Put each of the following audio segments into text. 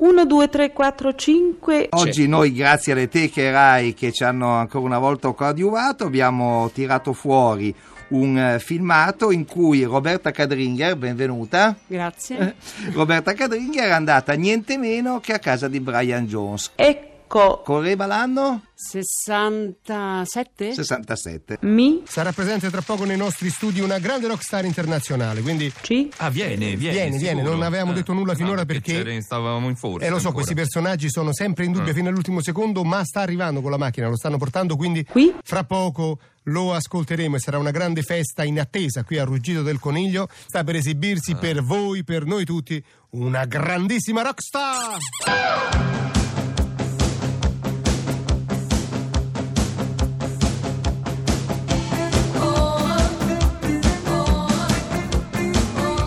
1, 2, 3, 4, 5. Oggi noi, grazie alle teche Rai che ci hanno ancora una volta coadiuvato, abbiamo tirato fuori un eh, filmato in cui Roberta Cadringer, benvenuta. Grazie. Roberta Cadringer è andata niente meno che a casa di Brian Jones. Ecco. Correva l'anno? 67? 67. Mi? Sarà presente tra poco nei nostri studi una grande rockstar internazionale, quindi C? Ah, viene, viene. vieni, sicuro. non avevamo Eh. detto nulla finora No, perché... c'era- stavamo in forza. Eh lo so, ancora. questi personaggi sono sempre in dubbio fino all'ultimo secondo, ma sta arrivando con la macchina, lo stanno portando, quindi Qui? fra poco lo ascolteremo e sarà una grande festa in attesa qui a Ruggito del Coniglio. Sta per esibirsi per voi, per noi tutti, una grandissima rockstar!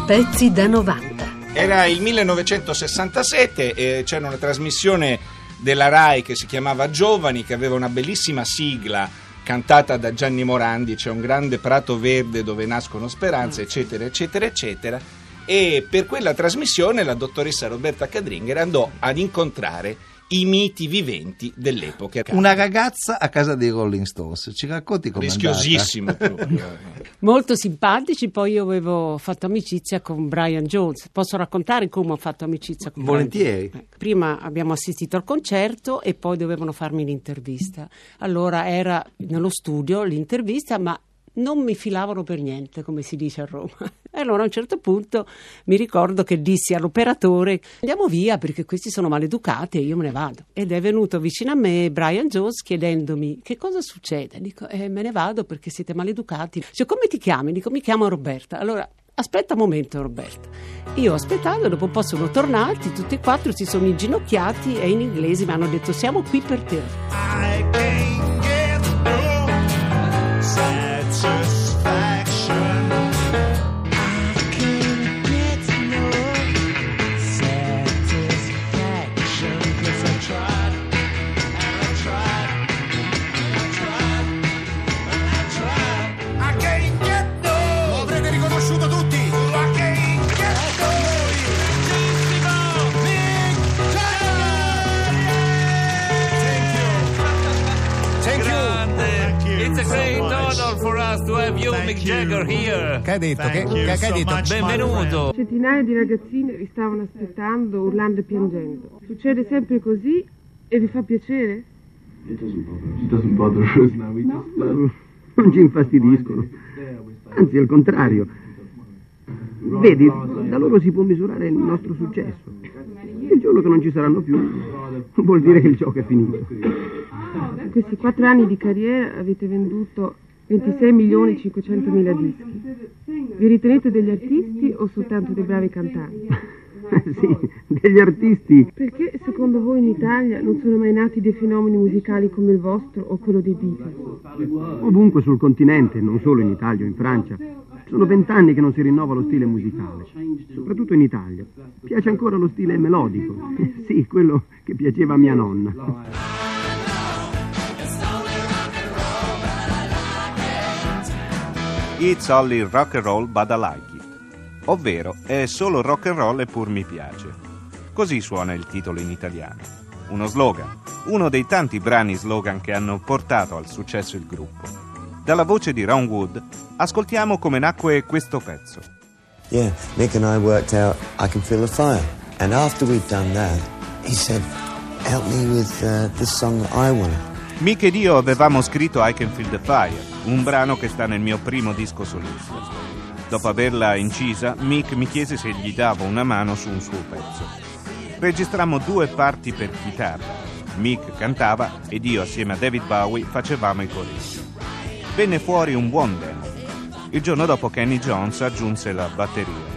Pezzi da 90. Era il 1967 e c'era una trasmissione della RAI che si chiamava Giovani, che aveva una bellissima sigla cantata da Gianni Morandi, c'è un grande prato verde dove nascono speranze, eccetera, eccetera, eccetera. E per quella trasmissione la dottoressa Roberta Cadringer andò ad incontrare i miti viventi dell'epoca. Una ragazza a casa dei Rolling Stones. Ci racconti come rischiosissimo proprio. Molto simpatici, poi io avevo fatto amicizia con Brian Jones. Posso raccontare come ho fatto amicizia con Volentieri. Brian Jones? Eh, Prima abbiamo assistito al concerto e poi dovevano farmi l'intervista. Allora era nello studio l'intervista, ma non mi filavano per niente, come si dice a Roma. E allora a un certo punto mi ricordo che dissi all'operatore andiamo via perché questi sono maleducati e io me ne vado. Ed è venuto vicino a me Brian Jones chiedendomi che cosa succede. Dico eh, me ne vado perché siete maleducati. Dice come ti chiami? Dico mi chiamo Roberta. Allora aspetta un momento Roberta. Io ho aspettato, dopo un po' sono tornati, tutti e quattro si sono inginocchiati e in inglese mi hanno detto siamo qui per te. Us to have you, Thank Mick you. Jagger, here. Che hai detto? Che, you che- che so hai detto? much, my Benvenuto. Centinaia di ragazzine vi stavano aspettando, urlando e piangendo. Succede sempre così e vi fa piacere? It doesn't bother us. It doesn't bother us now. We just uh, non ci infastidiscono. Anzi, al contrario. Vedi, da loro si può misurare il nostro successo. Il giorno che non ci saranno più vuol dire che il gioco è finito. In questi quattro anni di carriera avete venduto 26 milioni e 500 mila dischi. Vi ritenete degli artisti o soltanto dei bravi cantanti? sì, degli artisti. Perché secondo voi in Italia non sono mai nati dei fenomeni musicali come il vostro o quello dei Beatles? Ovunque sul continente, non solo in Italia o in Francia, sono vent'anni che non si rinnova lo stile musicale, soprattutto in Italia. Piace ancora lo stile melodico, sì, quello che piaceva a mia nonna. It's only rock and roll but I like it. Ovvero, è solo rock and roll e pur mi piace. Così suona il titolo in italiano. Uno slogan, uno dei tanti brani slogan che hanno portato al successo il gruppo. Dalla voce di Ron Wood, ascoltiamo come nacque questo pezzo. Yeah, Mick and I worked out I Can Feel the Fire. And after we'd done that, he said, Help me with uh, this song I want. Mick ed io avevamo scritto I Can Feel the Fire, un brano che sta nel mio primo disco solista. Dopo averla incisa, Mick mi chiese se gli davo una mano su un suo pezzo. Registrammo due parti per chitarra. Mick cantava ed io assieme a David Bowie facevamo i coristi. Venne fuori un buon demo. Il giorno dopo Kenny Jones aggiunse la batteria.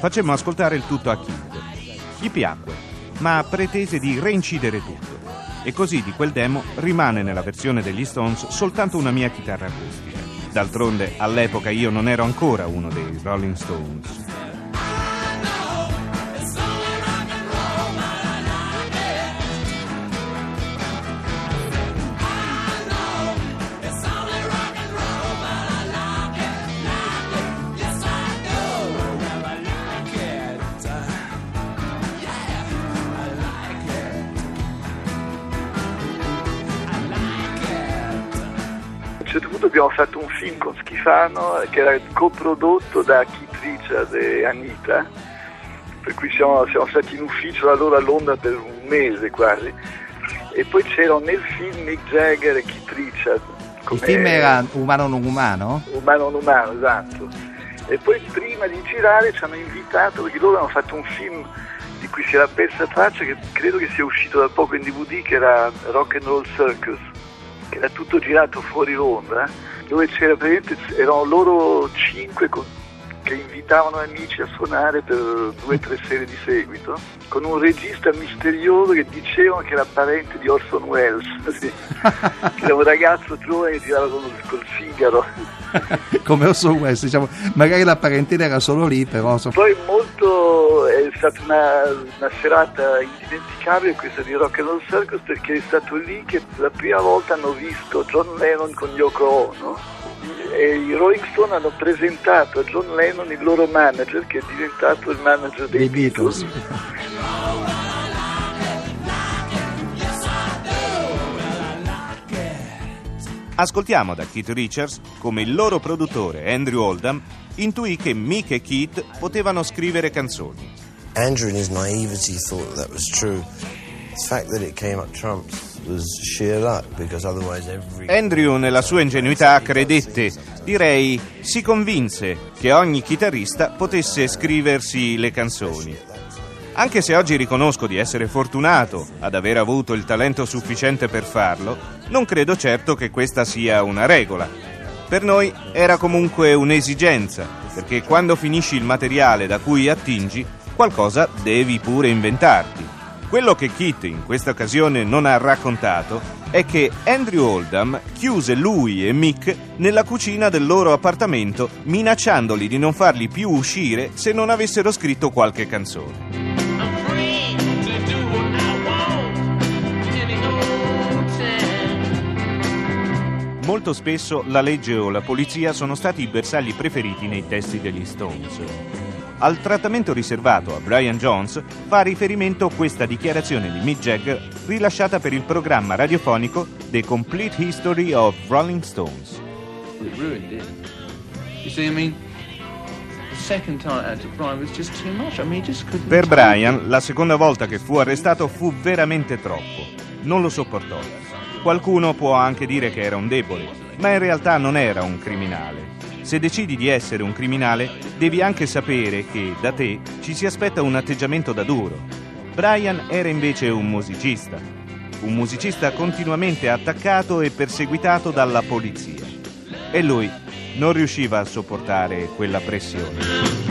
Facemmo ascoltare il tutto a Kid. Gli piacque, ma pretese di reincidere tutto. E così di quel demo rimane nella versione degli Stones soltanto una mia chitarra acustica. D'altronde all'epoca io non ero ancora uno dei Rolling Stones. Certo punto abbiamo fatto un film con Schifano che era coprodotto da Keith Richard e Anita, per cui siamo, siamo stati in ufficio da loro a Londra per un mese quasi. E poi c'erano nel film Mick Jagger e Keith Richard. Il film era Umano non umano? Umano non umano, esatto. E poi prima di girare ci hanno invitato, perché loro hanno fatto un film di cui si era persa traccia, che credo che sia uscito da poco in DVD, che era Rock and Roll Circus, che era tutto girato fuori Londra, dove c'era praticamente, erano loro cinque con- che invitavano amici a suonare per due o tre sere di seguito, con un regista misterioso che dicevano che era parente di Orson Welles, sì. che era un ragazzo giovane che girava col, col sigaro. Come Orson Welles, diciamo, magari la parentela era solo lì, però insomma, Poi è stata una, una serata indimenticabile questa di Rock and Roll Circus perché è stato lì che per la prima volta hanno visto John Lennon con Yoko Ono e i Rolling Stone hanno presentato a John Lennon il loro manager che è diventato il manager dei, dei Beatles. Ascoltiamo da Keith Richards come il loro produttore Andrew Oldham intuì che Mick e Keith potevano scrivere canzoni. Andrew, in his naivety, thought that was true. The fact that it came up trumps. Andrew, nella sua ingenuità, credette, direi, si convinse che ogni chitarrista potesse scriversi le canzoni. Anche se oggi riconosco di essere fortunato ad aver avuto il talento sufficiente per farlo, non credo certo che questa sia una regola. Per noi era comunque un'esigenza, perché quando finisci il materiale da cui attingi, qualcosa devi pure inventarti. Quello che Kit in questa occasione non ha raccontato è che Andrew Oldham chiuse lui e Mick nella cucina del loro appartamento minacciandoli di non farli più uscire se non avessero scritto qualche canzone. Molto spesso la legge o la polizia sono stati i bersagli preferiti nei testi degli Stones. Al trattamento riservato a Brian Jones fa riferimento questa dichiarazione di Mick Jagger rilasciata per il programma radiofonico The Complete History of Rolling Stones. It ruined it. You see, I mean. Per Brian, la seconda volta che fu arrestato fu veramente troppo. Non lo sopportò. Qualcuno può anche dire che era un debole, ma in realtà non era un criminale. Se decidi di essere un criminale, devi anche sapere che da te ci si aspetta un atteggiamento da duro. Brian era invece un musicista, un musicista continuamente attaccato e perseguitato dalla polizia. E lui non riusciva a sopportare quella pressione.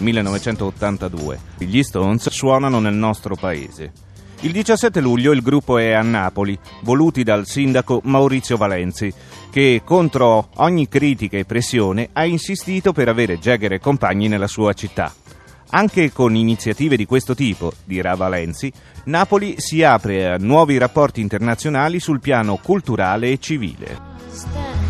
...1982. Gli Stones suonano nel nostro paese. Il 17 luglio il gruppo è a Napoli, voluti dal sindaco Maurizio Valenzi, che contro ogni critica e pressione ha insistito per avere Jagger e compagni nella sua città. Anche con iniziative di questo tipo, dirà Valenzi, Napoli si apre a nuovi rapporti internazionali sul piano culturale e civile.